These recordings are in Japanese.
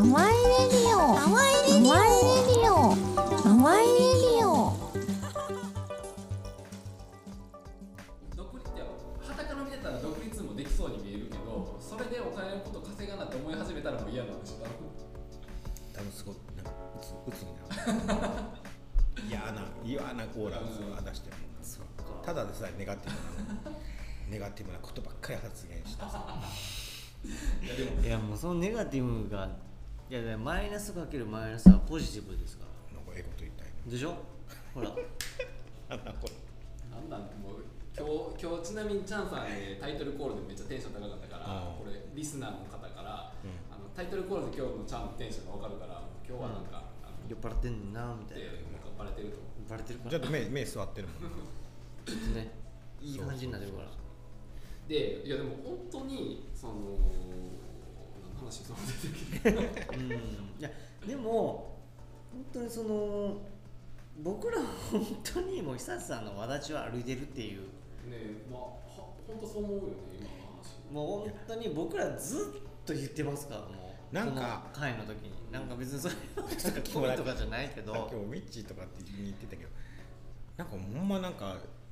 ワイレディオ。ハワイレディオ。ハワイレディオ。独立いや傍から見てたら独立もできそうに見えるけどそれでお金のこと稼がなって思い始めたらもう嫌なんでしょ？多分すごいなんか打つ打つんだよ嫌な嫌なオーラを出してるもんただでさえネガティブなネガティブなことばっかり発言してさ。いやでも。いやもうそのネガティブがいやいやマイナスかけるマイナスはポジティブですから。なんかええこと言いたいでしょ？ほら。なんだこれ。なんなんもう今日今日ちなみにチャンさんねタイトルコールでめっちゃテンション高かったからこれリスナーの方から、うん。あのタイトルコールで今日のチャンのテンションが分かるから今日はなんか、あの酔っ払ってんなみたいな。でなんかバレてるとバレてるからちょっと目目座ってるもん。ちょっとねいい感じになってるから。でいやでも本当にその話その出てるけどうん。いやでも本当にその僕らは本当にもう久さんの輪立ちを歩いてるっていう。ねまあは本当そう思うよね今の話。もう本当に僕らずっと言ってますからもう。なんかこの時に。なんか別にそれとか興味とかじゃないけど。今日ウィッチとかって言ってたけどなんかほんまなんかい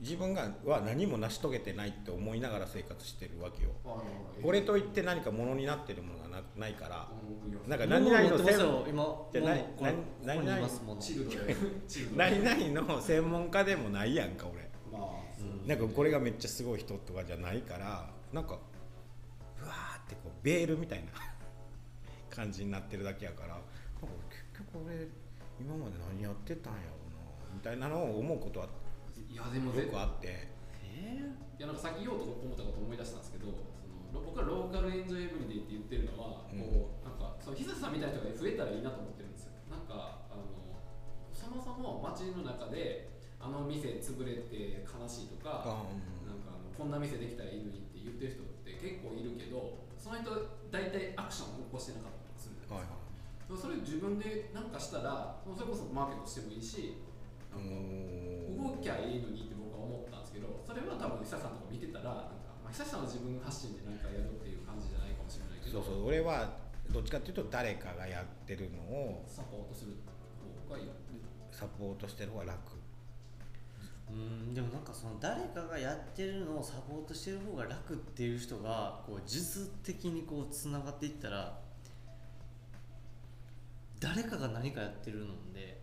自分がは何も成し遂げてないって思いながら生活してるわけよ。あのこれといって何かものになってるものがなないから。なんか物何々の専門家でもないやんか俺。なんかこれがめっちゃすごい人とかじゃないからなんかうわーってこうベールみたいな。感じになってるだけやから。なんか結局俺今まで何やってたんやろうなみたいなのを思うことはいやでもよくあって。えいやなんかさっき言おうと思ったこと思い出したんですけどその僕はローカルエンジョイエブリデイって言ってるのは、うん。こうなんかその久さんみたいな人が増えたらいいなと思ってるんですよ。なんかあのそもそも街の中であの店潰れて悲しいとかあうん。なんかあのこんな店できたらいいのにって言ってる人って結構いるけどその人大体アクションを起こしてなかったりするんですよ、はいはい。それ自分で何かしたらそれこそマーケットしてもいいし動きゃいいのにって僕は思ったんですけどそれは多分久さんとか見てたらなんか、まあ、久さんは自分発信で何かやるっていう感じじゃないかもしれないけどそうそう俺はどっちかっていうと誰かがやってるのをサポートする方がいい。サポートしてる方が楽。うんでもなんかその誰かがやってるのをサポートしてる方が楽っていう人がこう術的にこうつながっていったら誰かが何かやってるので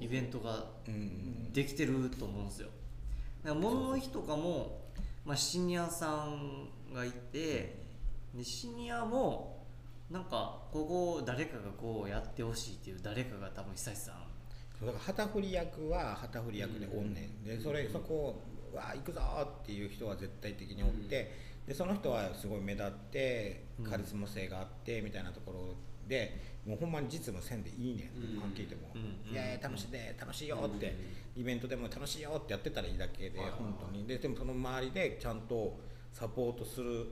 イベントがうん。できてると思うんですよ。だから物の日とかも、まあ、シニアさんがいてでシニアもなんかここを誰かがこうやってほしいっていう誰かが多分久志さん。そうだから旗振り役は旗振り役でおんねん、でそれそこをわあ行くぞーっていう人は絶対的におって、でその人はすごい目立ってうん。カリスマ性があってみたいなところでもうほんまに実務せんでいいねん、っても、うんいやいや楽しいで楽しいよって、イベントでも楽しいよってやってたらいいだけで、本当に。ででもその周りでちゃんとサポートするうん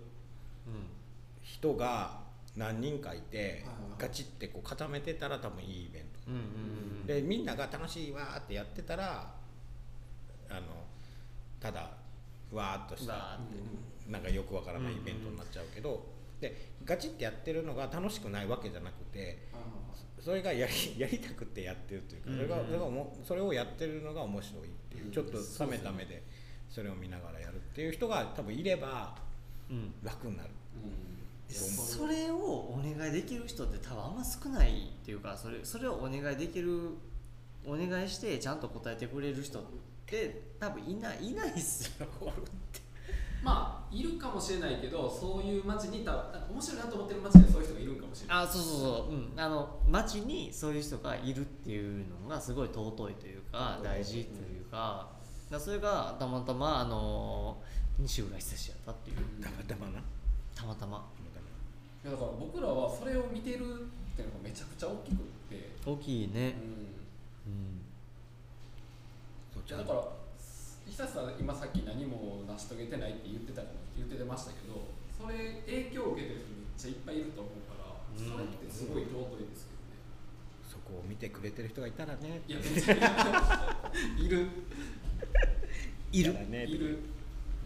人が何人かいて、ガチってこう固めてたら多分いいイベント。でみんなが楽しいわーってやってたらあのただわーっとしたわなんかよくわからないイベントになっちゃうけど、でガチってやってるのが楽しくないわけじゃなくてそれがやり やりたくてやってるというかそれがそれがそれをやってるのが面白いっていう、うん。ちょっと冷めた目でそれを見ながらやるっていう人が多分いればうん。楽になる。うん。それをお願いできる人って多分あんま少ないっていうかそれそれをお願いできるお願いしてちゃんと答えてくれる人って多分いないいないっすよまあいるかもしれないけどそういう街にた面白いなと思ってる街にそういう人がいるんかもしれない。あそうそうそう、うん、あの街にそういう人がいるっていうのがすごい尊いというかうん大事というか,、だからそれがたまたまあの西浦久志やったっていう。たまたまな？たまたま。いやだから僕らはそれを見てるっていうのがめちゃくちゃ大きくって、大きいね。うん。うん。そうちゃんだから久さん今さっき何も成し遂げてないって言ってた言ってましたけどそれ影響を受けてる人めっちゃいっぱいいると思うから、うん。それってすごい尊いですけどね、そこを見てくれてる人がいたらね。いやめっちゃいる。いる。ねいる。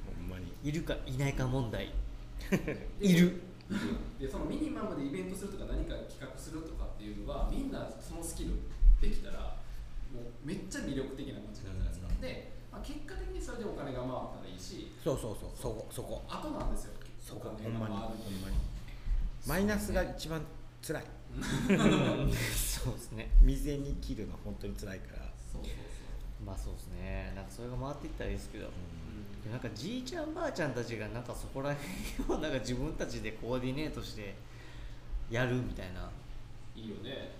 ほんまに。いるかいないか問題。でいる。でそのミニマラムでイベントするとか何か企画するとかっていうのがみんなそのスキルできたらもうめっちゃ魅力的な街になるじゃないですか、で、まあ、結果的にそれでお金が回ったらいいしそうそうそうそこそこ。あとなんですよそこほんまに。ほんまにマイナスが一番辛い。そうですね。未然に切るの本当に辛いから、そうそうそう。まあそうですね。なんかそれが回っていったらいいですけど、うん。なんかじいちゃんばあちゃんたちがなんかそこら辺をなんか自分たちでコーディネートしてやるみたいな。いいよね。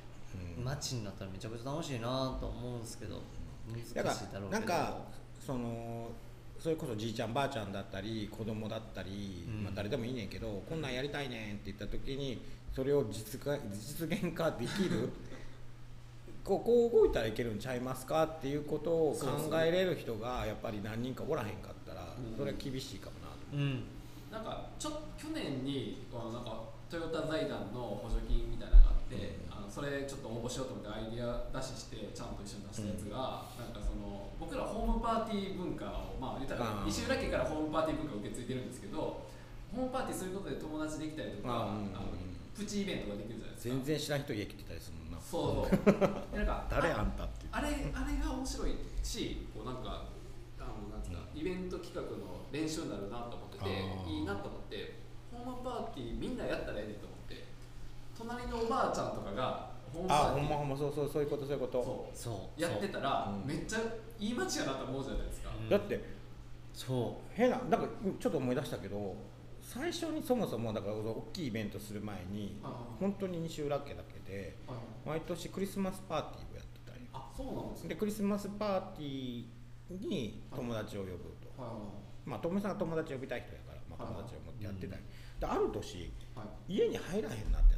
うん。街になったらめちゃくちゃ楽しいなと思うんですけど。難しいだろうけど。らなんかそのそれこそじいちゃんばあちゃんだったり子供だったり、うん。まあ、誰でもいいねんけどこんなんやりたいねんって言った時にそれを実化実現化できる？こうこう動いたらいけるんちゃいますかっていうことを考えれる人がやっぱり何人かおらへんかったらうん。それは厳しいかもなと。うん。なんかちょ去年にこのなんかトヨタ財団の補助金みたいなのがあって、それちょっと応募しようと思ってアイディア出ししてちゃんと一緒に出したやつが、なんかその僕らホームパーティー文化をまあ言ったら石浦家からホームパーティー文化を受け継いでるんですけどホームパーティーすることで友達できたりとか、うんプチイベントができるじゃないですか。全然知らん人家来てたりするもんなそうそう。でなんか 誰あんたっていう。あれあれが面白いしこうなんかあのなんつうかイベント企画の練習になるなと思ってていいなと思ってホームパーティーみんなやったらええねんと思って隣のおばあちゃんとかがホームパーティーあほんまほんまそうそうそういうことそういうこと。そうそう。やってたらう。んめっちゃいい街やなと思うじゃないですか、うん。だってそ変ななんかちょっと思い出したけど最初にそもそもだから大きいイベントする前にあ本当に西浦家だけであ毎年クリスマスパーティーをやってたんよあそうなんですねでクリスマスパーティーに友達を呼ぶと。はいまあ友さんが友達呼びたい人やから、まあ、はい友達を持ってやってたん。よである年はいはい。家に入らへんなって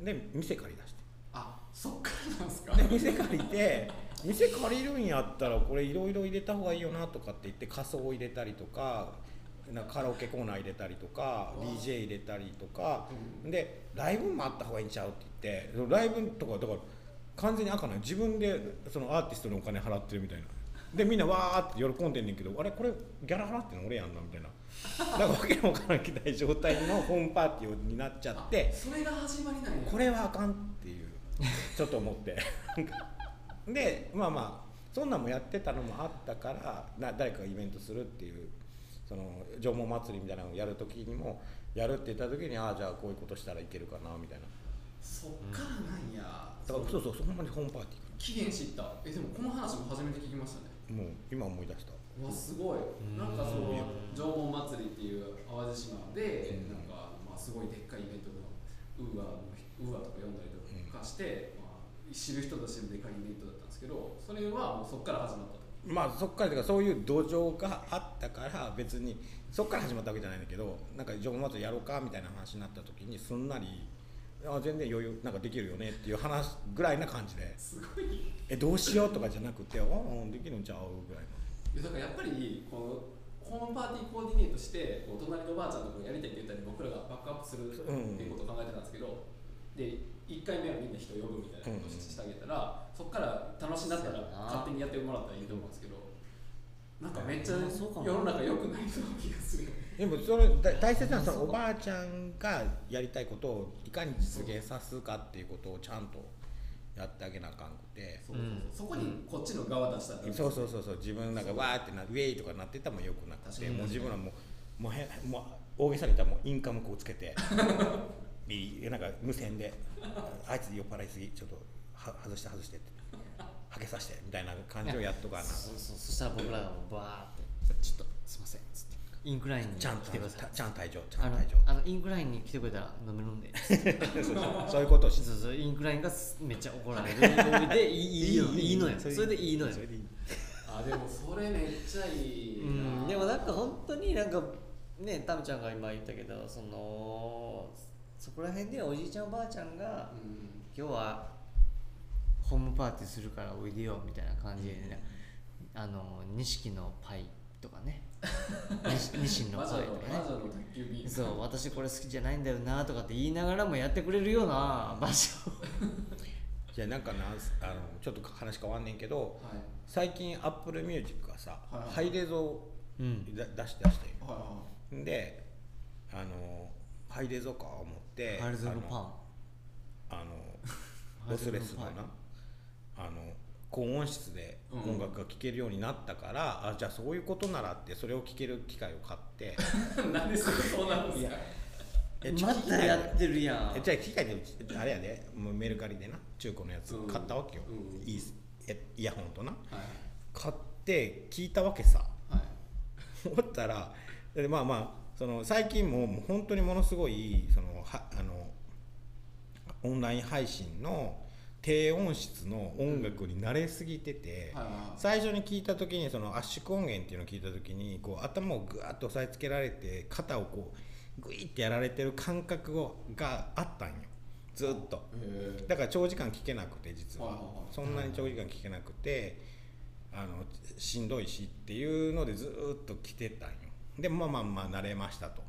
うん。で店借り出して。あそっからなんですか？で店借りて店借りるんやったらこれいろいろ入れた方がいいよなとかって言って仮装を入れたりとかなんかカラオケコーナー入れたりとか DJ 入れたりとかうん。でライブもあった方がいいんちゃうって言ってライブとかだから完全にあかんない自分でそのアーティストにお金払ってるみたいなでみんなわーって喜んでんねんけどあれこれギャラ払ってんの俺やんなみたいな。だからわけのわからんけない状態のホームパーティーになっちゃってそれが始まりなんや。これはあかんっていうちょっと思って。でまあまあそんなんもやってたのもあったからな誰かがイベントするっていうその縄文祭りみたいなのをやる時にもやるって言った時にああじゃあこういうことしたらいけるかなみたいな。そっからなんや、だからそうそうそんなにホームパーティーが起源やった。えでもこの話も初めて聞きましたね。なもう今思い出した。うわすごい。ん。なんかそのうん縄文祭りっていう淡路島でうん。なんかまあすごいでっかいイベントの UA の UA とか読んだりとかして、まあ、知る人ぞ知るでかいイベントだったんですけどそれはもうそこから始まったと。まあそっからというかそういう土壌があったから別にそっから始まったわけじゃないんだけどなんか縄文祭りやろうかみたいな話になった時にすんなりあ全然余裕なんかできるよねっていう話ぐらいな感じで。すごいえどうしようとかじゃなくてああできるんちゃうぐらいの。だからやっぱりこのホームパーティーコーディネートしてこう隣のばあちゃんのとこやりたいって言ったり僕らがバックアップするっていうことを考えてたんですけど、で1回目はみんな人呼ぶみたいなことをしてあげたら、そこから楽しいなったら勝手にやってもらったらいいと思うんですけどなんかめっちゃうんそうかも。世の中良くないと思う気がする。でもそれだ大切なのはそのおばあちゃんがやりたいことをいかに実現さすかっていうことをちゃんとやってあげなあかんくて。そうそうそう。そこにこっちの側出したらダメですそうそうそうそう。自分なんかわーってなウェイとかなってたらもよくなくて。もう自分はもうもうへもう大げさに言ったらもうインカムこうつけて。なんか無線で。あいつ酔っ払いすぎ。ちょっとは外して外してって。はけさせてみたいな感じをやっとかな。そうそう。そしたら僕らがバーって。ちょっとすいませんインクラインにちゃんと来てください。ちゃんと退場ちゃあのんと退場。あのインクラインに来てくれたら飲めるんで。そ うそういうことをしそうそうインクラインがすめっちゃ怒られる。で いいいいのいいのよ。それでいいのよ。あでもそれめっちゃいいな、うんでもなんか本当になんかねタムちゃんが今言ったけどそのそこら辺でおじいちゃんおばあちゃんがうん。今日はホームパーティーするからおいでよみたいな感じでね、あのニシンのパイとかね西西の魔女のパイとかねそう私これ好きじゃないんだよなとかって言いながらもやってくれるような場所。じゃあなんかなあのちょっと話変わんねんけどはい。最近 Apple Music がさ、はいはい。ハイレゾをうん。だ出して出してはであの入れぞか思ってハイルズのパン。あの ロスレスのなあの高音質で音楽が聴けるようになったから、あじゃあそういうことならってそれを聴ける機会を買って。なんでそれそうなるんですか？えまたやってるやん。えじゃあ機械であれやでもうメルカリでな中古のやつうん。買ったわけよ、うん。いいえイヤホンとな。はい。買って聞いたわけさ。はい。思ったらでまあまあその最近ももう本当にものすごいそのはあのオンライン配信の低音質の音楽に慣れすぎてて、最初に聞いた時にその圧縮音源っていうのを聞いた時にこう頭をぐわっと押さえつけられて肩をこうグイってやられてる感覚をがあったんよ。ずっと。だから長時間聞けなくて実は。そんなに長時間聞けなくてあのしんどいしっていうのでずーっと来てたんよ。でまあまあまあ慣れましたと。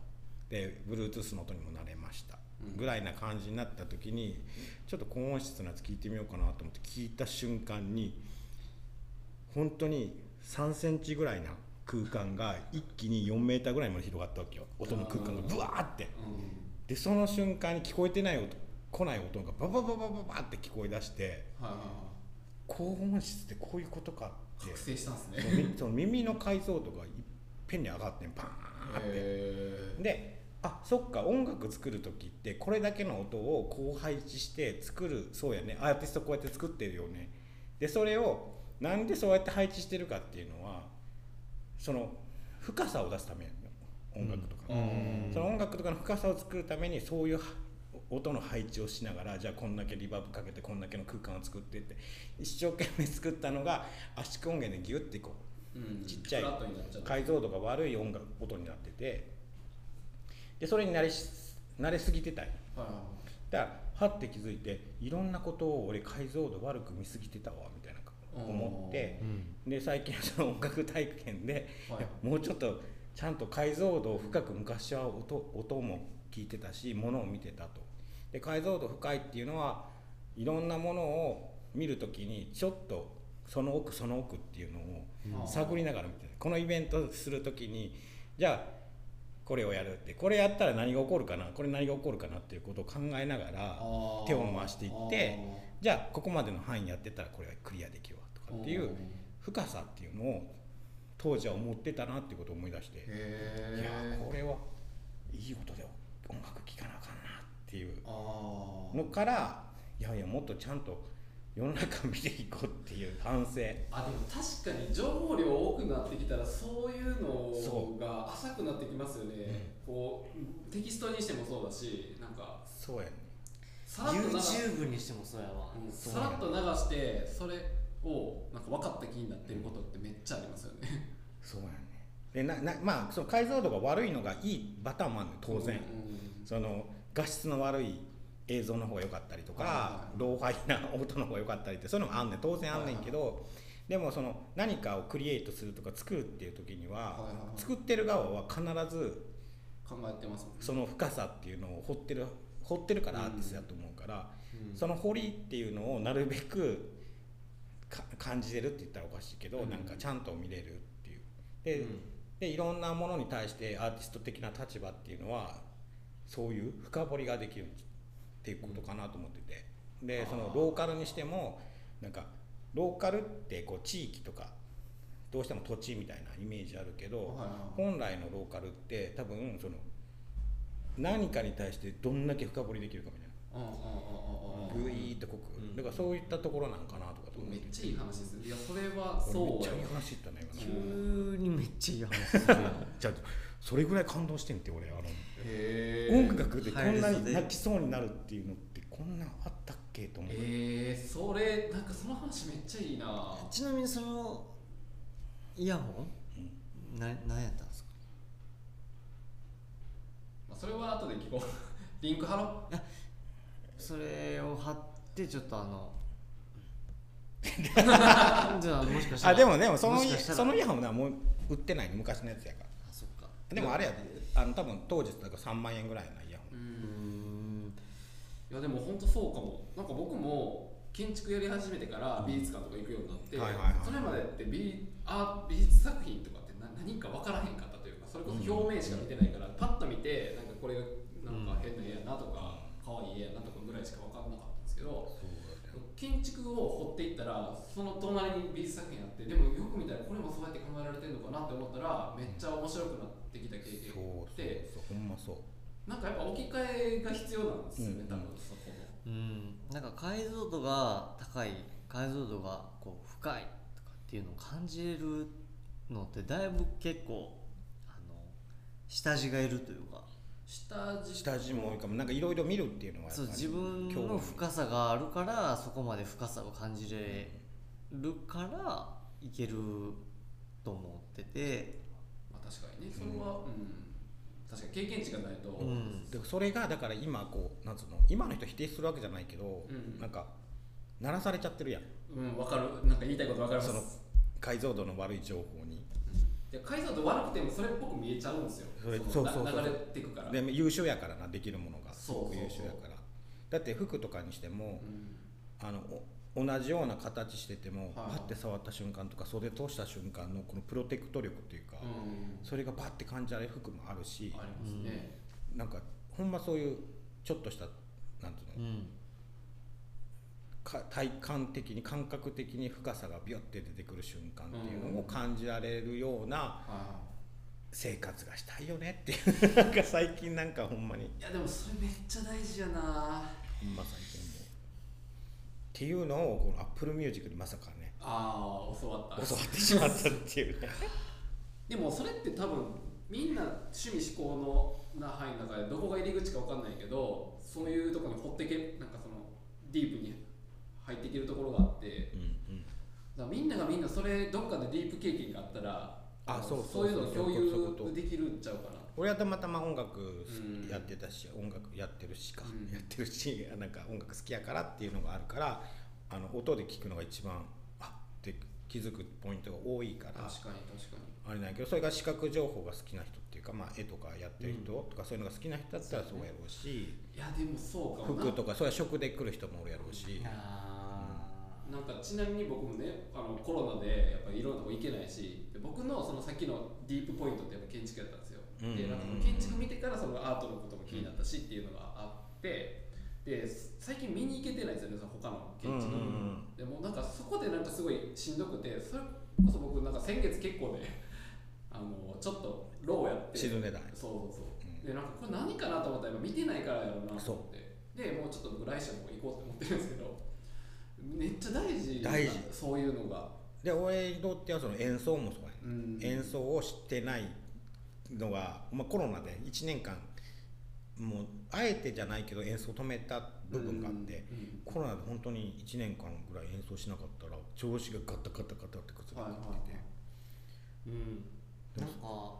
で Bluetooth の音にも慣れました。うんぐらいな感じになった時にちょっと高音質のやつ聞いてみようかなと思って聞いた瞬間に本当に3センチぐらいな空間が一気に4メーターぐらいまで広がったわけよ。音の空間がブワーって。うん。でその瞬間に聞こえてない音来ない音がババババババって聞こえ出して高音質ってこういうことかってい覚醒したんですね。その耳の解像度がいっぺんに上がってんパーンって。へであそっか音楽作る時ってこれだけの音をこう配置して作るそうやねアーティストこうやって作ってるよね。でそれをなんでそうやって配置してるかっていうのはその深さを出すためやね音楽とか、うん。その音楽とかの深さを作るためにそういう音の配置をしながらじゃあこんだけリバーブかけてこんだけの空間を作ってって一生懸命作ったのが圧縮音源でギュッてこううん。ちっちゃい解像度が悪い音楽音になっててでそれに慣れし慣れすぎてたよ。はいはいだからはって気づいていろんなことを俺解像度悪く見すぎてたわみたいな思ってで最近その音楽体育圏で、はい。いやもうちょっとちゃんと解像度を深く昔は音音も聞いてたし物を見てたと。で解像度深いっていうのはいろんなものを見るときにちょっとその奥その奥っていうのを探りながら見てるこのイベントするときにじゃあこれをやるって。これやったら何が起こるかな。これ何が起こるかなっていうことを考えながら手を回していってじゃあここまでの範囲やってたらこれはクリアできるわとかっていう深さっていうのを当時は思ってたなっていうことを思い出していやへこれはいい音で音楽聴かなあかんなっていうのからいやいやもっとちゃんと世の中見ていこうっていう反省。あでも確かに情報量多くなってきたらそういうそのが浅くなってきますよね、こうテキストにしてもそうだしなんかそうやね。さらっと流 YouTube にしてもそうやわ。うんさらっと流してそれをなんか分かった気になってることってめっちゃありますよね。そうやね。でななまあその解像度が悪いのがいいパターンもあるの当然、うん。その画質の悪い映像の方が良かったりとか、はいはい。はいローハイな音の方が良かったりってそういうのもあんねん。当然あんねんけど、でもその何かをクリエイトするとか作るっていう時には,、作ってる側は必ず考えてますその深さっていうのを掘ってる掘ってるからアーティストだと思うから、その掘りっていうのをなるべくか感じれるって言ったらおかしいけど、うん。なんかちゃんと見れるっていう。で,、うん。でいろんなものに対してアーティスト的な立場っていうのはそういう深掘りができるっていうことかなと思ってて。でそのローカルにしてもなんかローカルってこう地域とかどうしても土地みたいなイメージあるけど、本来のローカルって多分その何かに対してどんだけ深掘りできるかみたいうんうんうんうんうんなぐいーっと濃く、だからそういったところなんかなとかと思ってめっちゃいい話ですね。いやそれはこれめっちゃいい話言ったね今急にめっちゃいい話するやんじゃあそれぐらい感動してんって俺あのへ音楽でこんなはいに泣きそうになるっていうのってこんなんあったっけと思って、えー、それなんかその話めっちゃいいな。ちなみにそのイヤホン？な何やったんですか？まあそれは後で聞こう。リンク貼ろう。それを貼ってちょっとあの じゃあもしかしたらあでもでもそのそのイヤホンはもう売ってないの昔のやつやからでもあれやであの多分当時だから3万円ぐらいのイヤホン。いやでも本当そうかも。なんか僕も建築やり始めてから美術館とか行くようになって、それまでって美あ美術作品とかって何何か分からへんかったというかそれこそ表面しか見てないから、パッと見てなんかこれがなんか変な家やなとか可愛い家やなとかぐらいしか分かんなかったんですけど建築を掘っていったらその隣に美術作品あってでもよく見たらこれもそうやって考えられてるのかなって思ったらめっちゃ面白くなってきた経験そうでそうそうほんまそう。なんかやっぱ置き換えが必要なんですよね、うん多分そこの。うん。なんか解像度が高い解像度がこう深いとかっていうのを感じれるのってだいぶ結構あの下地がいるというか。下地。下地も多いかも。なんかいろいろ見るっていうのはそう自分の深さがあるからそこまで深さを感じれるからいけると思ってて、まあ、確かにね。それは、うん。確かに経験値がないと、うん、でそれがだから今こうなんつうの今の人否定するわけじゃないけど、うん。なんか鳴らされちゃってるやん。うん、分かる。なんか言いたいこと分かります？その解像度の悪い情報に。いや解像度悪くてもそれっぽく見えちゃうんですよ。それのそうそうそう。な流れていくから。で優秀やからなできるものが。すごく優秀やから。だって服とかにしてもうん。あのお同じような形してても、はい。パッて触った瞬間とか袖通した瞬間のこのプロテクト力っていうか、うん。それがパッて感じられる服もあるしありますね、なんかほんまそういうちょっとしたなんていうの、うん。か体感的に感覚的に深さがビュッて出てくる瞬間っていうのを感じられるようなは生活がしたいよねっていう。なんか最近なんかほんまに。いいやでもそれめっちゃ大事やな。ほんま最近っていうのをこの Apple Music にまさかねああ教わった。教わってしまったっていうね。でもそれって多分みんな趣味思考のな範囲の中でどこが入り口か分かんないけどそういうところに掘ってけなんかそのディープに入っていけるところがあってうんうん。みんながみんなそれどっかでディープ経験があったらのあそうそそういうのを共有できるんちゃうかな俺はたまたま音楽うんやってたし、音楽やってるしか、うん。やってるし なんか音楽好きやからっていうのがあるからあの音で聞くのが一番あって気づくポイントが多いから確かに確かに。あれなんやけどそれが視覚情報が好きな人っていうか、まあ、絵とかやってる人とかそういうのが好きな人だったらそうやろうし、いやでもそうか服とかそれは食で来る人もおるやろうし、あなんかちなみに僕もねあのコロナでやっぱりいろんなとこ行けないしで僕のそのさっきのディープポイントってやっぱ建築やったんですよ、うん。でなんか建築見てからそのアートのことも気になったしっていうのがあってで最近見に行けてないんですよねその他の建築、でもなんかそこでなんかすごいしんどくてそれこそ僕なんか先月結構ね あのちょっとローやって。沈んでたそうそうそう、うん。でなんかこれ何かなと思ったら見てないからやろうなと思って。でもうちょっと僕来週も行こうと思ってるんですけどめっちゃ大事大事。そういうのが。で俺にとってはその演奏もそうやね、うん。演奏を知ってないのが、まあ、コロナで1年間もうあえてじゃないけど演奏止めた部分があって、うんうんコロナで本当に1年間ぐらい演奏しなかったら調子がガタガタガタって崩れてきてて、うん。なんか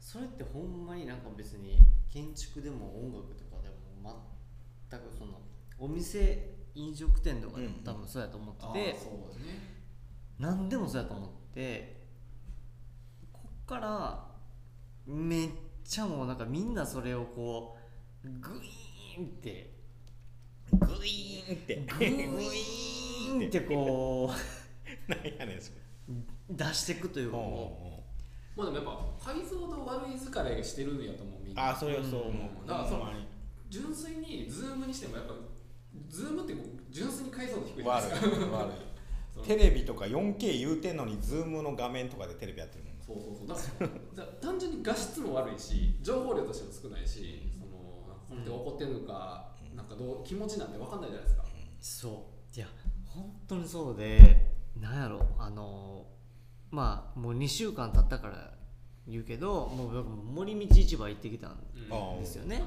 それってほんまになんか別に建築でも音楽とかでも全くそのお店飲食店とかでも多分そうやと思あってて、ーそうだね。何でもそうやと思ってこっからめっちゃもうなんかみんなそれをこうグイーンってグイーンって。グイーンってこ なんやねんそれ。う出していくというかこまあでもやっぱ解像度悪い疲れしてるんやと思うみんな。ああそれはそう思う、うんだからその純粋に Zoom にしてもやっぱ Zoom ってこう純粋に解像度低いじゃない悪ですか。い悪 そのいテレビとか 4K 言うてんのにズームの画面とかでテレビやってるもん。なそうそうそう。だから単純に画質も悪いし情報量としても少ないしそのなんかこの人が怒ってるのか、なんかどう気持ちなんて分かんないじゃないですか、そう。いや本当にそうでなんやろあのまあもう2週間経ったから言うけどもう僕森道市場行ってきたんうん。ですよね。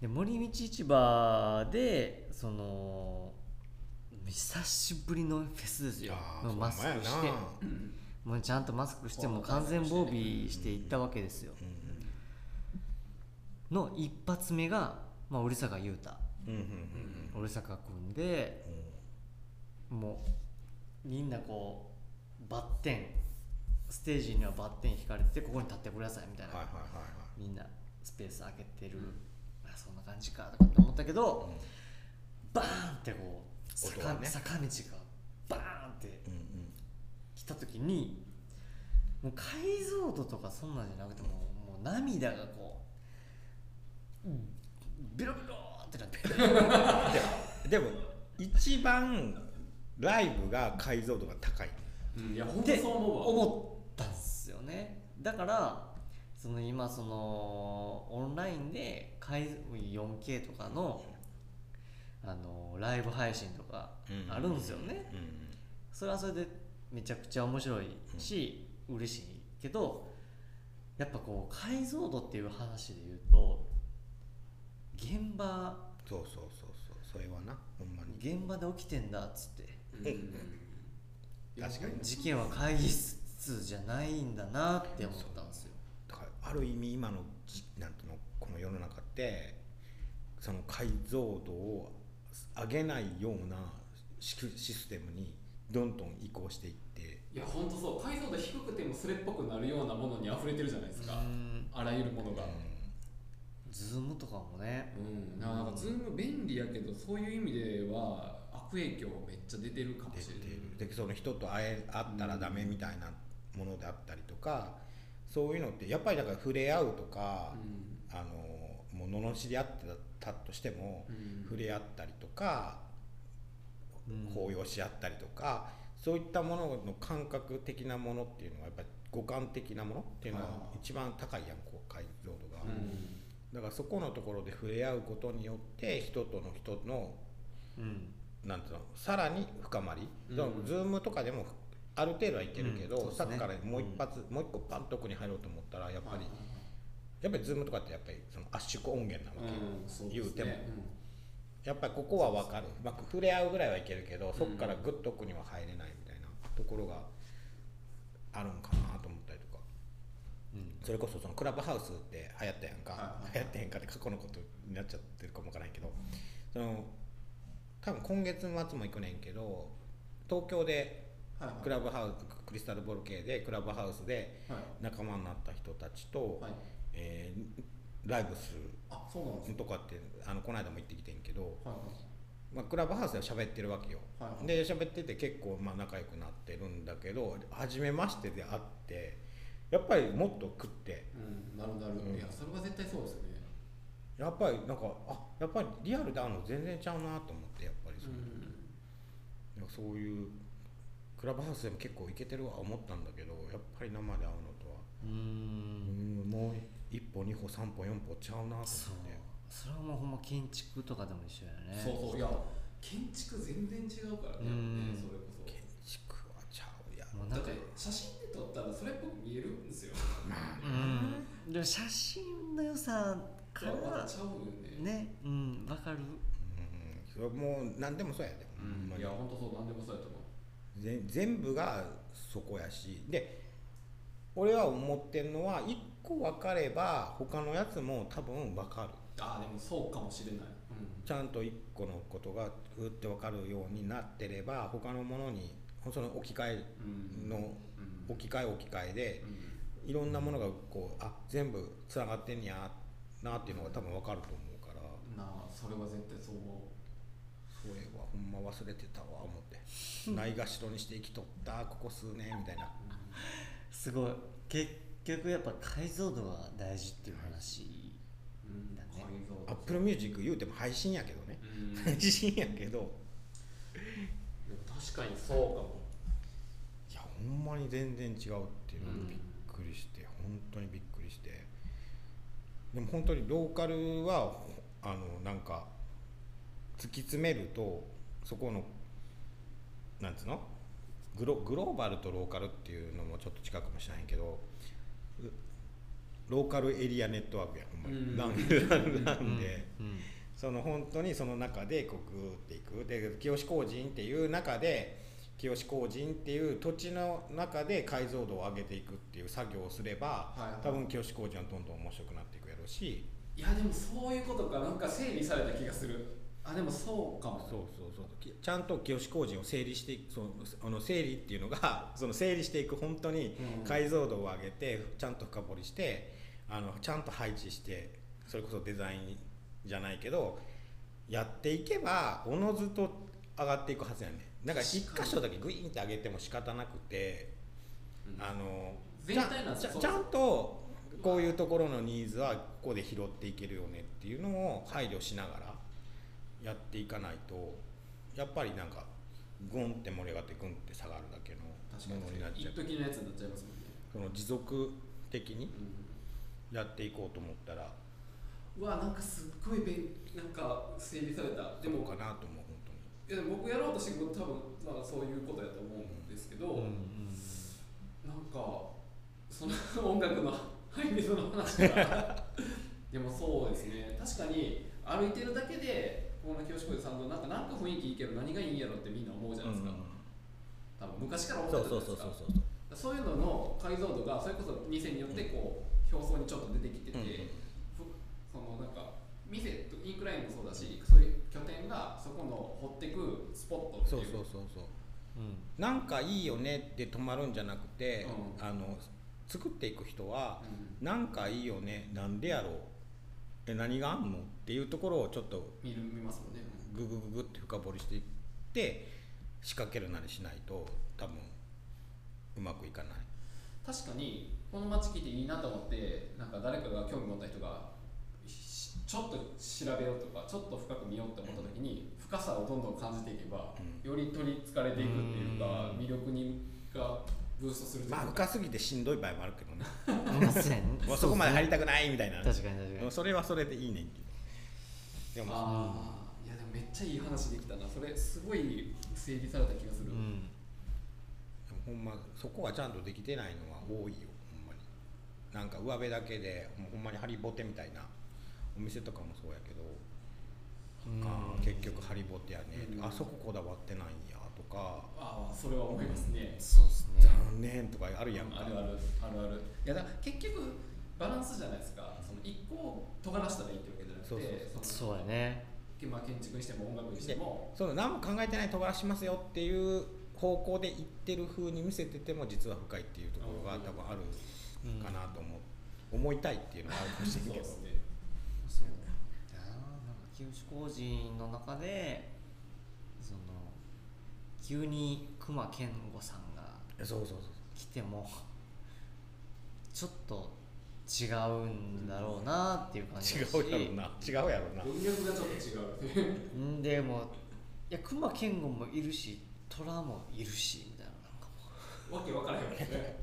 で森道市場でその久しぶりのフェスですよ。マスクしてもうちゃんとマスクしてもう完全防備していったわけですよ。の一発目が、まあ、織坂優太。うんうんうん織坂君でもうみんなこうバッテン。ステージにはバッテン引かれててここに立ってくださいみたいな、はいはいはいはい。みんなスペース空けてる、あそんな感じかとかって思ったけど、バーンってこう坂,、ね。坂道がバーンってた時にもう解像度とかそんなんじゃなくてももう涙がこビロビロってなって。でも一番ライブが解像度が高い。うんいや本当ってそう思うわ。思ったんですよね。だからその今そのオンラインで解 4K とかのあのライブ配信とかあるんですよね、うん。それはそれでめちゃくちゃ面白いし、嬉しいけどやっぱこう解像度っていう話で言うと現場そうそうそうそうそれはなほんまに。現場で起きてんだっつって。確かに。事件は会議室じゃないんだなって思ったんですよ。だからある意味今のじなんていうのこの世の中ってその解像度を上げないようなシステムにどんどん移行していって。いや本当そう。解像度低くてもそれっぽくなるようなものに溢れてるじゃないですか。うん。あらゆるものが。 Zoom とかもね。うん。なんか Zoom 便利やけどそういう意味では悪影響めっちゃ出てるかも出してれない。る。でその人と会え会ったらダメみたいなものであったりとかそういうのってやっぱりだから触れ合うとか、あのもう罵り合ってたとしても、うん。触れ合ったりとかうん。抱擁し合ったりとか、そういったものの感覚的なものっていうのはやっぱり五感的なものっていうのははい。一番高いやんこう解像度が、うん。だからそこのところで触れ合うことによって人との人のうん。なんていうのさらに深まり、うん。 Zoom とかでもある程度はいけるけど、さっきからもう一発、もう一個パンと奥に入ろうと思ったらやっぱり、やっぱり Zoom とかってやっぱりその圧縮音源なわけ、うん。そうね。言うてもやっぱりここは分かる、まあ、触れ合うぐらいはいけるけどそこからぐっと奥には入れないみたいなところがあるんかなと思ったりとか。うん。それこそそのクラブハウスって流行ったやんか、は流行ってへんかって過去のことになっちゃってるかもわからんけどその多分今月末も行くねんけど東京でクラブハウスクリスタルボルケでクラブハウスではい。仲間になった人たちと、はい。えーライブするあそうなんですね。とかってあのこの間も行ってきてんけど、はいまあ、クラブハウスで喋ってるわけよ、はいはい。で喋ってて結構まあ仲良くなってるんだけど初めましてで会ってやっぱりもっと食って。うんなるなる、うん。いやそれは絶対そうですよね。やっぱりなんかあやっぱりリアルで会うの全然ちゃうなと思ってやっぱりその、なんかそういうクラブハウスでも結構いけてるわ思ったんだけどやっぱり生で会うのとは。ううんんもう一歩二歩三歩四歩ちゃうなとそう思って。それはもうほんま建築とかでも一緒やね。そうそう。いや建築全然違うからね。うん。それこそ。建築はちゃうやもうなんかだって写真で撮ったらそれっぽく見えるんですよ。うん。でも写真の良さからたちゃうよね。ね。うんわかる。もう何でもそうやで、ほんいや本当そう何でもそうやと思う。ぜ全部がそこやし。で俺は思ってんのは一個分かれば他のやつも多分分かる。ああでもそうかもしれない、うん。ちゃんと一個のことがふって分かるようになってれば他のものにその置き換えうん。のうん。置き換え置き換えでうん。いろんなものがこうあ全部つながってんやなっていうのが多分分かると思うから。なあそれは絶対そう思それはほんま忘れてたわ思って。ないがしろにして生きとったここ数年みたいな。すごい。結局やっぱ解像度が大事っていう話う、うん、だね。 Apple Music 言うても配信やけどね。うん。配信やけど。確かにそうかも。いやほんまに全然違うっていうのにびっくりして、本当にびっくりして。でも本当にローカルはあのなんか突き詰めるとそこのなんつうの？グログローバルとローカルっていうのもちょっと違うかもしれないけどうローカルエリアネットワークやほんまに、うん。なんなんで。うん。その本当にその中でこうグーっていく。で清志工人っていう中で清志工人っていう土地の中で解像度を上げていくっていう作業をすれば、多分清志工人はどんどん面白くなっていくやろうし。いやでもそういうことか。なんか整理された気がするあでもそうかも。そうそうそう。きちゃんと清志工人を整理していくそのあの整理っていうのが その整理していく本当にうん解像度を上げてちゃんと深掘りしてあのちゃんと配置してそれこそデザインじゃないけどやっていけばおのずと上がっていくはずやねなんか一箇所だけグイーンって上げても仕方なくてうん。あのちゃちゃんとこういうところのニーズはここで拾っていけるよねっていうのを配慮しながらやっていかないとやっぱりなんかグンって盛り上がってグンって下がるだけのものになっちゃう。一時のやつになっちゃいますもんね、その持続的にうやっていこうと思ったらん、うわなんかすっごいべんなんか整備された。でもかなと思う本当に。いや僕やろうとして多分まあそういうことやと思うんですけど、うんうんなんかその音楽のハイレゾの話が でもそうですね。確かに歩いてるだけでこの清志小路さんのなんかなんか雰囲気いいけど何がいいんやろってみんな思うじゃないですか、多分昔から思ってそうたじゃないですか。そうそうそうそうそういうのの解像度がそれこそ店によってこう表層にちょっと出てきてて、うん。ふそのなんか店とインクラインもそうだしそういう拠点がそこの掘ってくスポットってそいう。うそうそうそう。うん。なんかいいよねって止まるんじゃなくて、うん。あの作っていく人はうん。なんかいいよねなんでやろうえ何があんの？っていうところをちょっと見る見ますもんね、ググググって深掘りしていって仕掛けるなりしないと多分うまくいかない。確かにこの街来ていいなと思ってなんか誰かが興味持った人がしちょっと調べようとかちょっと深く見ようって思った時に深さをどんどん感じていけば、うん。より取りつかれていくっていうかうん。魅力にがブーストするまあ深すぎてしんどい場合もあるけどね。もう そこまで入りたくないみたいな。確かに確かに。それはそれでいいねんけど。でもああいやでもめっちゃいい話できたなそれ。すごい整理された気がする、うん。ほんまそこはちゃんとできてないのは多いよほんまに。なんか上辺だけでほんまにハリボテみたいなお店とかもそうやけど、あー結局ハリボテやね、うんあそここだわってないんや。とか。ああそれは思いますね、そうですね。残念とかあるやんか。あるあるあるあるいやだから結局バランスじゃないですか。その一個を尖らしたらいいってわけじゃなくてそうそのそうやね。まあ、建築にしても音楽にしてもその何も考えてない飛ばしますよっていう方向で行ってる風に見せてても実は深いっていうところが多分あるかなと思う、思いたいっていうのはあるかもしれんけど。そうですね。そうだななんか清志工事の中で急に隈研吾さんがそうそうそう来てもちょっと違うんだろうなっていう感じだし。違うやろうな。違う。やろうな文脈がちょっと違う。んでもいや隈研吾もいるし虎もいるしみたいな。なんかもわけ分からへんもんね。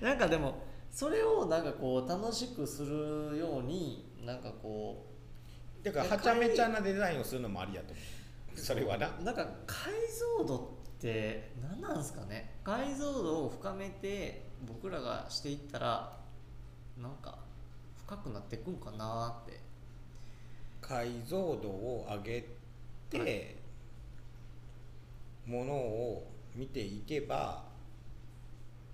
うなんかでもそれをなんかこう楽しくするようになんかこだからはちゃめちゃなデザインをするのもありやと思うそれはな。うなんか解像度って何なんですかね？解像度を深めて僕らがしていったらなんか深くなっていくんかなって。解像度を上げてものを見ていけば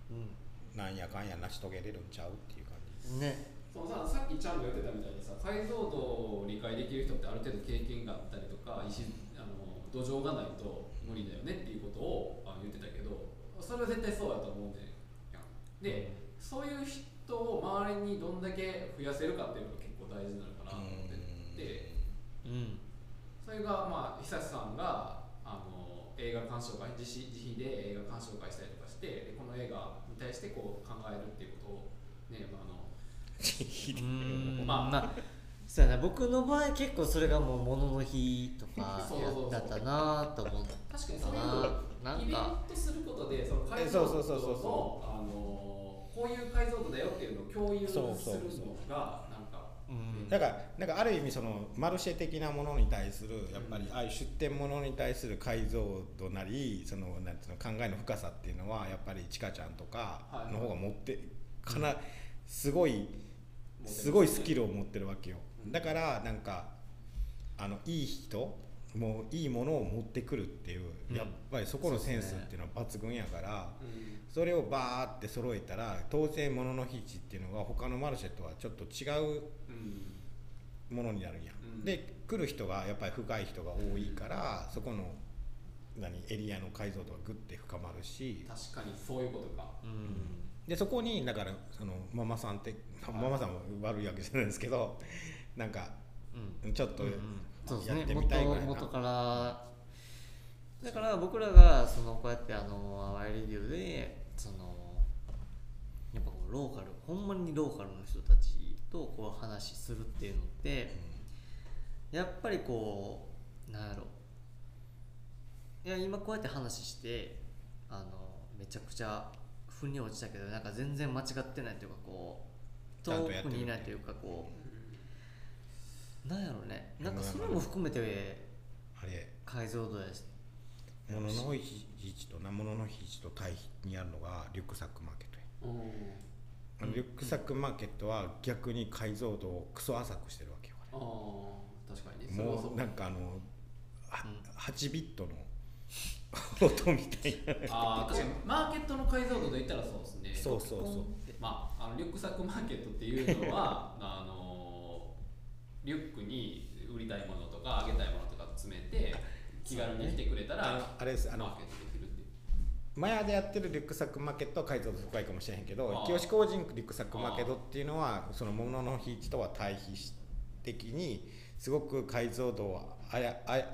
うなんやかんや成し遂げれるんちゃうっていう感じんね。そのささっきちゃんと言ってたみたいにさ解像度を理解できる人ってある程度経験があったりとか意思土壌がないと無理だよねっていうことをあ言ってたけどそれは絶対そうだと思うんでやんでそういう人を周りにどんだけ増やせるかっていうのが結構大事なのかなと思ってて。うん。それがまあ久志さんがあの映画鑑賞会自費自費で映画鑑賞会したりとかしてでこの映画に対してこう考えるっていうことをね、まあ、あのまあそうやな僕の場合結構それがもう「ものの日」とかそうそうそうだったなと思って確かにそういうななんイベンかトすることでその解像度そうそうそうそうのあのこういう解像度だよっていうのを共有するのそうそうそうがなんかうん。だからなんかある意味そのマルシェ的なものに対するやっぱりああいう出店ものに対する解像度なりそのなんていうの考えの深さっていうのはやっぱりちかちゃんとかの方が持ってかなすごいすごいスキルを持ってるわけよ。うんだからなんかあのいい人もういいものを持ってくるっていう、うん。やっぱりそこのセンスっていうのは抜群やから、うん。それをバーって揃えたら当然物の日値っていうのが他のマルシェとはちょっと違ううん。ものになるん。や、うん。で来る人がやっぱり深い人が多いから、そこの何エリアの解像度がグッて深まるし。確かにそういうことか。うん。でそこにだからそのママさんってママさんも悪いわけじゃないですけどなんかうん。ちょっとやってみたいぐらいな、元元から。だから僕らがそのこうやってあの「アワイレディオ」でそのやっぱこううローカルほんまにローカルの人たちとこう話するっていうのってやっぱりこうなんやろ。いや今こうやって話してあのめちゃくちゃ腑に落ちたけどなんか全然間違ってないというかこう。遠くにいないというかこうなんやろね。なんかそれも含めてあれ。解像度やし。物の日市とな物の日市と対比にあるのがリュックサックマーケットや。うん。リュックサックマーケットは逆に解像度をクソ浅くしてるわけよ。ああ確かにもうなんかあの、はうん。8ビットの 音みたいな。ああ確かに。マーケットの解像度で言ったらそうですね。そうそうそう。まあ、あのリュックサックマーケットっていうのは あのリュックに売りたいものとかあげたいものとか詰めて気軽に来てくれたあらのあれです。あのマーケットできるってマヤでやってるリュックサックマーケットは解像度高いかもしれへんけど清志工人リュックサックマーケットっていうのはその物の日市とは対比的にすごく解像度をあやあや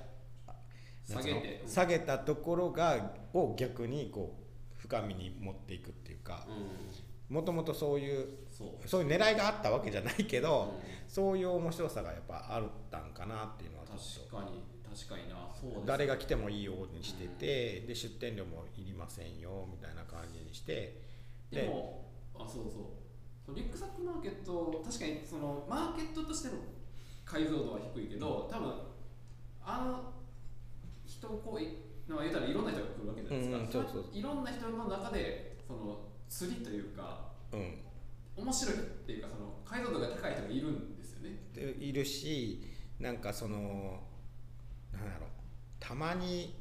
下げてうん。下げたところがを逆にこう深みに持っていくっていうかうもともとそういうんそういう狙いがあったわけじゃないけど、うそういう面白さがやっぱあったんかなっていうのはちょっと。確かに確かにな。そうです誰が来てもいいようにしてて、で出店料もいりませんよみたいな感じにして。でもあそうそう。リュックサックマーケット確かにそのマーケットとしての解像度は低いけど多分あの人こうの言うたらいろんな人が来るわけじゃないですか、うんうんそう。そういろんな人の中でその釣りというかうん。面白いっていうかその解像度が高い人がいるんですよね。でいるしなんかそのなんだろうたまに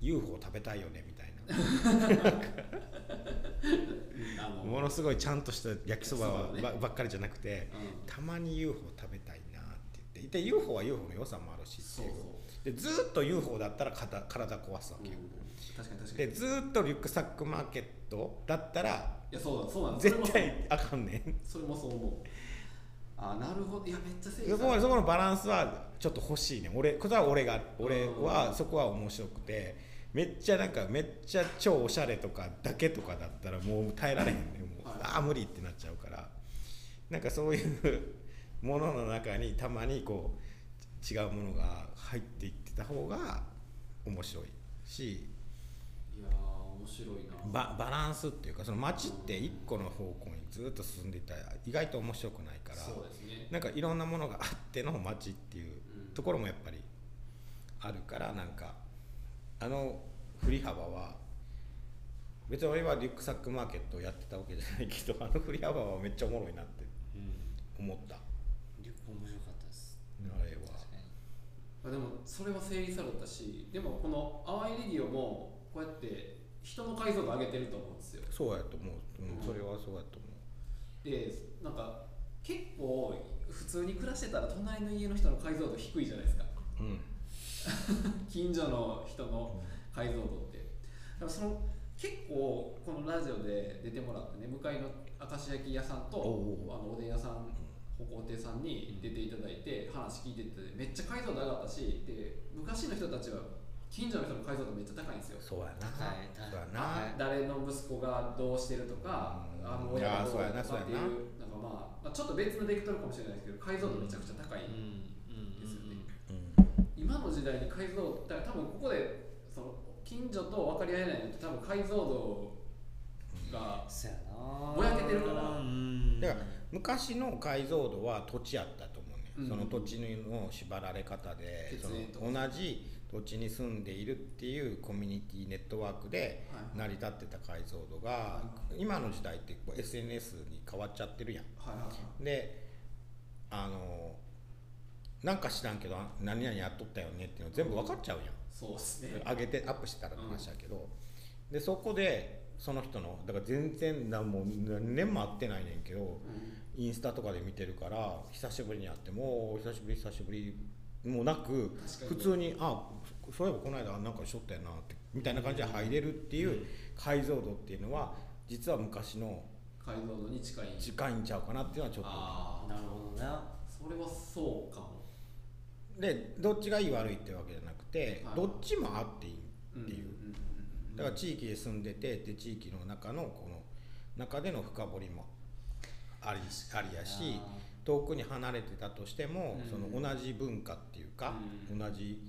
UFO 食べたいよねみたいな。ものすごいちゃんとした焼きそばばっかりじゃなくてうん。たまに UFO 食べたいなって言ってで UFO は UFO の良さもあるしっていう。でずーっと UFO だったら体体壊すわけよ、うん。確かに確かでずーっとリュックサックマーケットだったらやそうだそうなんです絶対あかんねん。それもそう思うあなるほど。いやめっちゃ整理そこそこのバランスはちょっと欲しいね俺これは俺が俺はそこは面白くてめっちゃなんかめっちゃ超おしゃれとかだけとかだったらもう耐えられへんねもう、はい。ああ無理ってなっちゃうから。なんかそういうものの中にたまにこう違うものが入っていってた方が面白いし面白いな。ババランスっていうかその街って一個の方向にずっと進んでいったら意外と面白くないからそうですね。なんかいろんなものがあっての街っていううんところもやっぱりあるからなんかあの振り幅は別に俺はリュックサックマーケットをやってたわけじゃないけどあの振り幅はめっちゃおもろいなってうん。思った。リュック面白かったです。あれは。あでもそれは整理されたしでもこの淡いレディオもこうやって人の解像度上げてると思うんですよ。そうやと思う、うん、それはそうやと思でなんか結構普通に暮らしてたら隣の家の人の解像度低いじゃないですか。ううん。近所の人の解像度って。だからその結構このラジオで出てもらってね向かいの明石焼き屋さんとあのおでん屋さん歩行亭さんに出ていただいて話聞いててめっちゃ解像度上がったしで昔の人たちは近所の人の解像度めっちゃ高いんですよ。そうやな、はいそうやな、はい。誰の息子がどうしてるとか、うんあの親がどういやーとかっていそうやな。うなんかまあ、まあ、ちょっと別のベクトルかもしれないですけど解像度めちゃくちゃ高いんですよね、うん。今の時代に解像度だから多分ここでその近所と分かり合えないのって多分解像度がぼやけてるから。うんだから昔の解像度は土地やったと思うね、うん。その土地の縛られ方でその同じ土地に住んでいるっていうコミュニティネットワークではい。成り立ってた解像度がは今の時代ってこう SNS に変わっちゃってるやん。であのなんか知らんけどあ何々やっとったよねっていうの全部分かっちゃうやん。そうですね。上げてアップしてたらの話だけど、でそこでその人のだから全然なもう何年も会ってないねんけどうインスタとかで見てるから久しぶりに会っても久しぶり久しぶりもなく普通にあそういえばこの間なんかしょったよなってみたいな感じで入れるっていう解像度っていうのは実は昔のん解像度に近い。近いんちゃうかなっていうのはちょっと。ああなるほどな。それはそうかも。でどっちがいい悪いってわけじゃなくてはい。どっちもあっていいうんっていう。だから地域で住んでてで地域の中のこの中での深掘りもありありやし遠くに離れてたとしても、うんその同じ文化っていうか、うん。同じ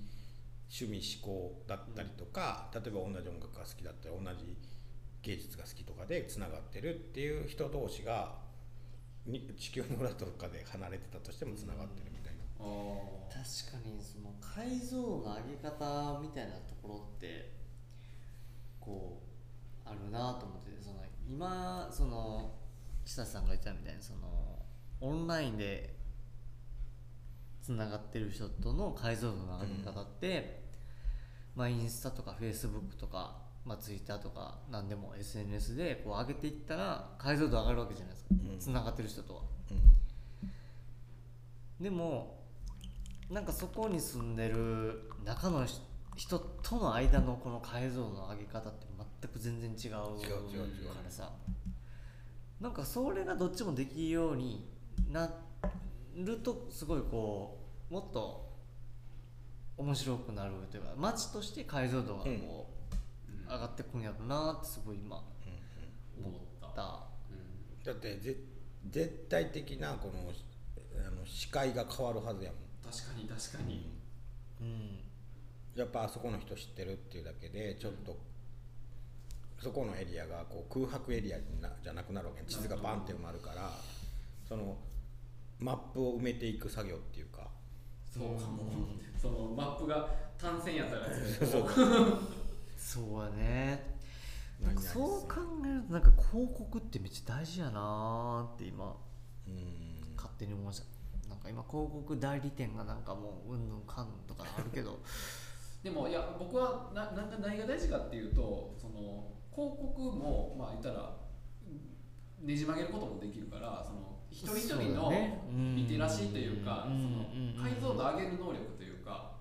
趣味思考だったりとか、例えば同じ音楽が好きだったり同じ芸術が好きとかでつながってるっていう人同士がに地球の裏とかで離れてたとしてもつながってるみたいな。確かにその解像度の上げ方みたいなところってこうあるなと思っててその今その久志さんが言ってたみたいにそのオンラインでつながってる人との解像度の上げ方って、まあ、インスタとかフェイスブックとか、まあ、ツイッターとか何でも SNS でこう上げていったら解像度上がるわけじゃないですか。うん。つな、がってる人とは。でもなんかそこに住んでる中の人人との間のこの解像度の上げ方って全く全然違う。からさ。なんかそれがどっちもできるようになるとすごいこうもっと面白くなるというか街として解像度がこう、うん上がってくんやろなってすごい今思っ思った。だってぜ絶対的なこのあの視界が変わるはずやもん。確かに確かに。うん。やっぱあそこの人知ってるっていうだけでちょっとそこのエリアがこう空白エリアになじゃなくなるわけ地図がバンって埋まるからそのマップを埋めていく作業っていうかそうかも。そのマップが単線やったら。そうそうやね何々そう考えるとなんか広告ってめっちゃ大事やなーって今うん。勝手に思いました。なんか今広告代理店がなんかもううんぬんかんとかあるけど。でもいや僕はななんか何が大事かっていうとその広告もまあ言ったらねじ曲げることもできるからその一人一人のリテラシーというかそうん。のうん。解像度を上げる能力というか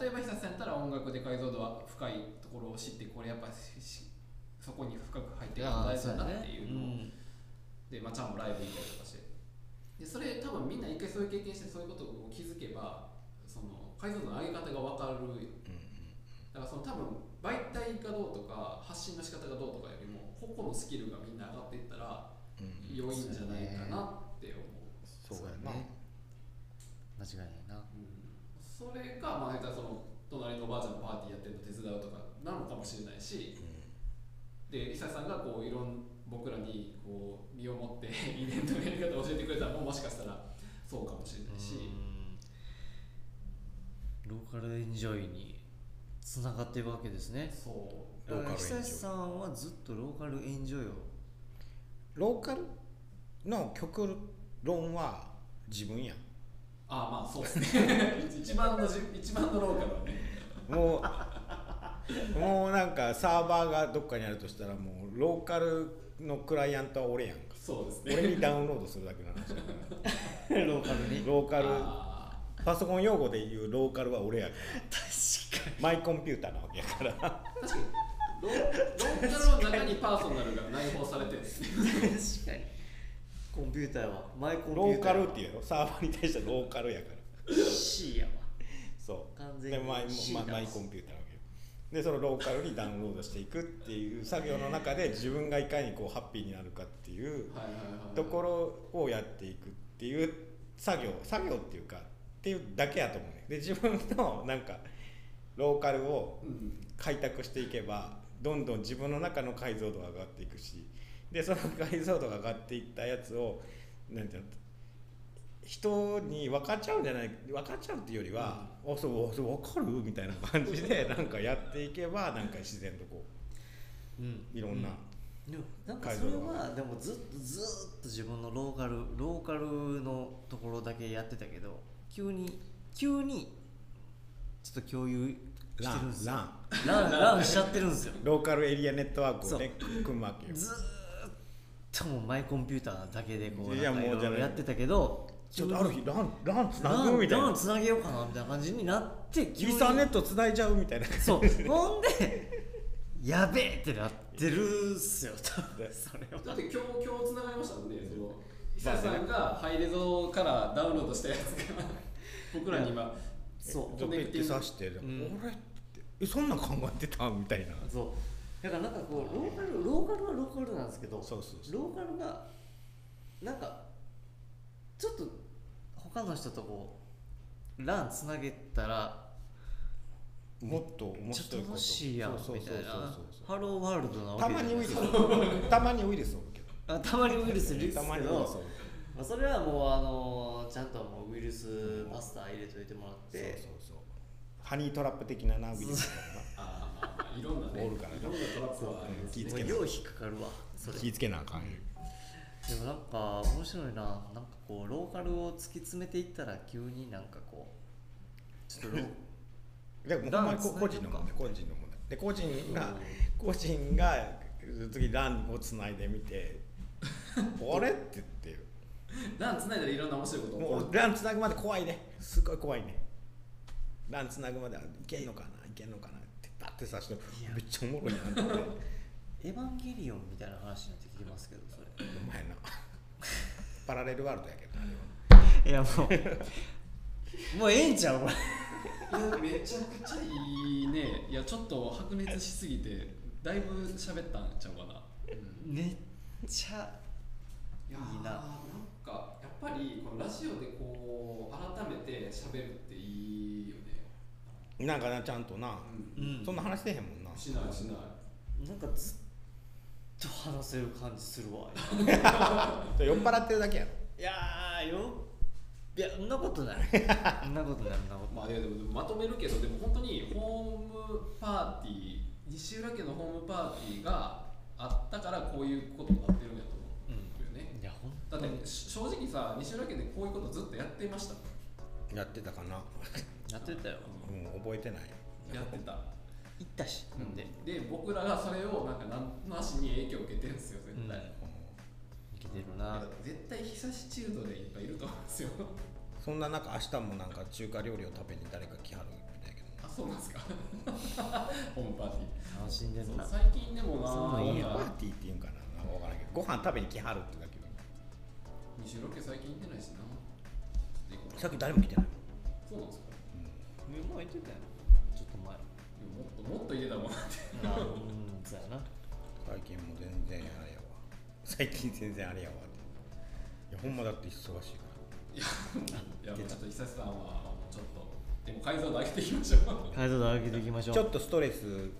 例えば久志さんやったら音楽で解像度は深いところを知ってこれやっぱそこに深く入っていくの大事だなっていうのをで、まあ、ちゃんもライブ行ったりとかして。でそれ多分みんな一回そういう経験してそういうことを気づけばその解像度の上げ方が分かる。だからその多分媒体がどうとか発信の仕方がどうとかよりも個々のスキルがみんな上がっていったら良いんじゃないかなって思う、そうやな、ね。間違いないな。うん。それがまあ言ったらその隣のおばあちゃんのパーティーやってるの手伝うとかなのかもしれないしで久さんがこういろん僕らにこう身をもってイベントのやり方を教えてくれたらももしかしたらそうかもしれないし、ローカルエンジョイにつながっていくわけですね。そう。ローカルエンジョイ久志さんはずっとローカルエンジョイを。ローカル？の極論は自分やん。ああまあそうですね。一番のじ一番のローカルはね。もうもうなんかサーバーがどっかにあるとしたらもうローカルのクライアントは俺やんか。そうですね。俺にダウンロードするだけの話だからローカルに。ローカル。あパソコン用語で言うローカルは俺やから。確かマイコンピューターなわけやから。ー確かに。ローローカルの中にパーソナルが内包されてるんですね。に確かにコンピューターはマイコンピローューターカルっていうの。サーバーに対してローカルやから。C やわ。そう。完全にでマイマイコンピューターでそのローカルにダウンロードしていくっていう作業の中で自分がいかにこうハッピーになるかっていうところをやっていくっていう作業。作業っていうかっていうだけやと思うね。で自分のなんかローカルをうん。開拓していけばどんどん自分の中の解像度が上がっていくしでその解像度が上がっていったやつをなんていうの人に分かっちゃうんじゃない分かっちゃうっていうよりは「あそうそう分かる?」みたいな感じでなんかやっていけばなんか自然とこうん。ういろんな、でもなんかそれはでもずっとずっと自分のローカルローカルのところだけやってたけど急に急にちょっと共有してるんですよ。ランラン。ランしちゃってるんですよ。ローカルエリアネットワークをね組むわけよ。ずーっともうマイコンピューターだけでこういやってたけどちょっとある日ランランつなぐみたいな。ランつなげようかなみたいな感じになってイーサーネットつないじゃうみたいな。そう。ほんでやべえってなってるっすよ多分。でそれは。だって今日今日つながりましたもんねその。久さんがハイレゾからダウンロードしたやつが僕らに今そうちょっと言ってさして、ん。俺ってえそんなん考えてたみたいな。そうだからなんかこうローカルローカルはローカルなんですけどそうそうローカルがなんかちょっと他の人とこうランつなげたらもっと面白いこと。楽しいやんみたいな。ハローワールドなわけたまにウイルス。ス たまにウイルスあたまにウイルスですけどまあ、それはもうあのちゃんともうウイルスバスター入れといてもらって。そうそうそう。ハニートラップ的ななウイルスあ いろんなねおるからな気ぃつけなよう引っかかるわそれ。な気ぃつけなあかんよ。でもなんか面白いななんかこうローカルを突き詰めていったら急になんかこうちょっと でもほんまに個人の問題個人の問題で個人が個人が次ランをつないでみて あれって言ってランつないだらいろんな面白いこともうランつなぐまで怖いね。すごい怖いね。ランつなぐまでいけんのかないけんのかなってさしてや。めっちゃおもろいやんって。エヴァンゲリオンみたいな話になってきますけどそれ。お前な。パラレルワールドやけどいやも。うもうええんちゃうこれいやめちゃくちゃいいね。いやちょっと白熱しすぎてだいぶ喋ったんちゃうかな、うん。めっちゃいやいいなーなんかやっぱりこのラジオでこう改めて喋るっていいなんかなちゃんとな、うん。そんな話してへんもんな。しないしない。なんかずっと話せる感じするわ。酔っ払ってるだけやろ。いやーよいや そんなことない。そんなことないそんなことまあいやでもまとめるけどでも本当にホームパーティー西浦家のホームパーティーがあったからこういうことになってるんやと思うよね、いやほんだってし正直さ西浦家でこういうことずっとやってましたやってたかな、やってたよ。うん、覚えてない。やってた。行ったし。なん。でで僕らがそれをなんかなんなしに影響を受けてるんですよ絶対、うん。い生きてるやな絶対久しチルドでいっぱいいると思うんですよ。そんな中明日もなんか中華料理を食べに誰か来はるみたいやけどあそうなんですか。ホームパーティ楽しんでるな最近でもなホームパーティーっていうんかな。なんか分からんけど。ご飯食べに来はるってだけど西浦家最近行ってないしな。さっき誰も来てない。そうなんですか前言ってたよちょっと前。でももっともっと入れたもん。なってあうんそうやな。最近も全然あれやわ。最近全然あれやわっていやほんまだって忙しいからいやいやもうちょっと。久志さんはちょっとでも解像度上げていきましょう。解像度上げていきましょう。ちょっとストレス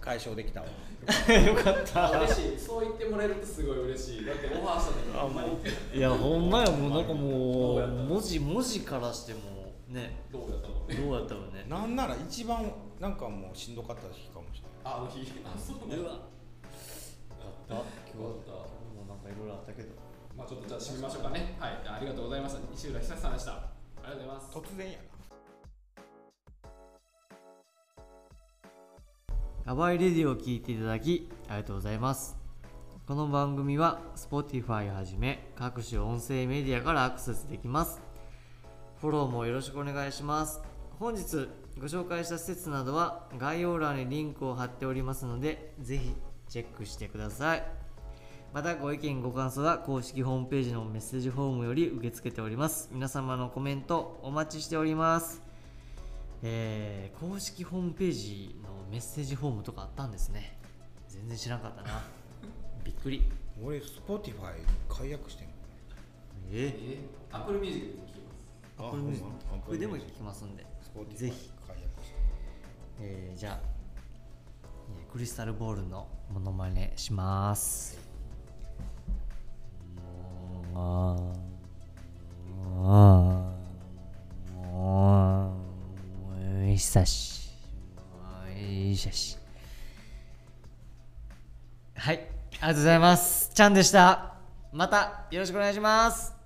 解消できたわ。よかった。嬉しい。そう言ってもらえるとすごい嬉しい。だってオファーした時ほんまにいやほんまやもうなんかどもう文字文字からしてもね。どうやったもんね？どうやったろうね。なんなら一番なんかもうしんどかった日かもしれないああの日あそうなんだうわ。よかった？今日よかったもうなんかいろいろあったけど。まあちょっとじゃあ締めましょうかね。はい。ありがとうございました西浦久志さんでした。ありがとうございます。突然やな。アバイレディを聞いていただきありがとうございます。この番組は Spotify をはじめ各種音声メディアからアクセスできますフォローもよろしくお願いします。本日ご紹介した施設などは概要欄にリンクを貼っておりますのでぜひチェックしてください。またご意見ご感想は公式ホームページのメッセージフォームより受け付けております。皆様のコメントお待ちしております。えー公式ホームページのメッセージフォームとかあったんですね。全然知らんかったな。びっくり。俺 Spotify 解約してん。え？え？ー、 Apple Music で聞きますあこれこれでも聞きますんでぜひ、えーじゃあ、えークリスタルボールのモノマネします。あーもう久ししはいありがとうございますちゃんでしたまたよろしくお願いします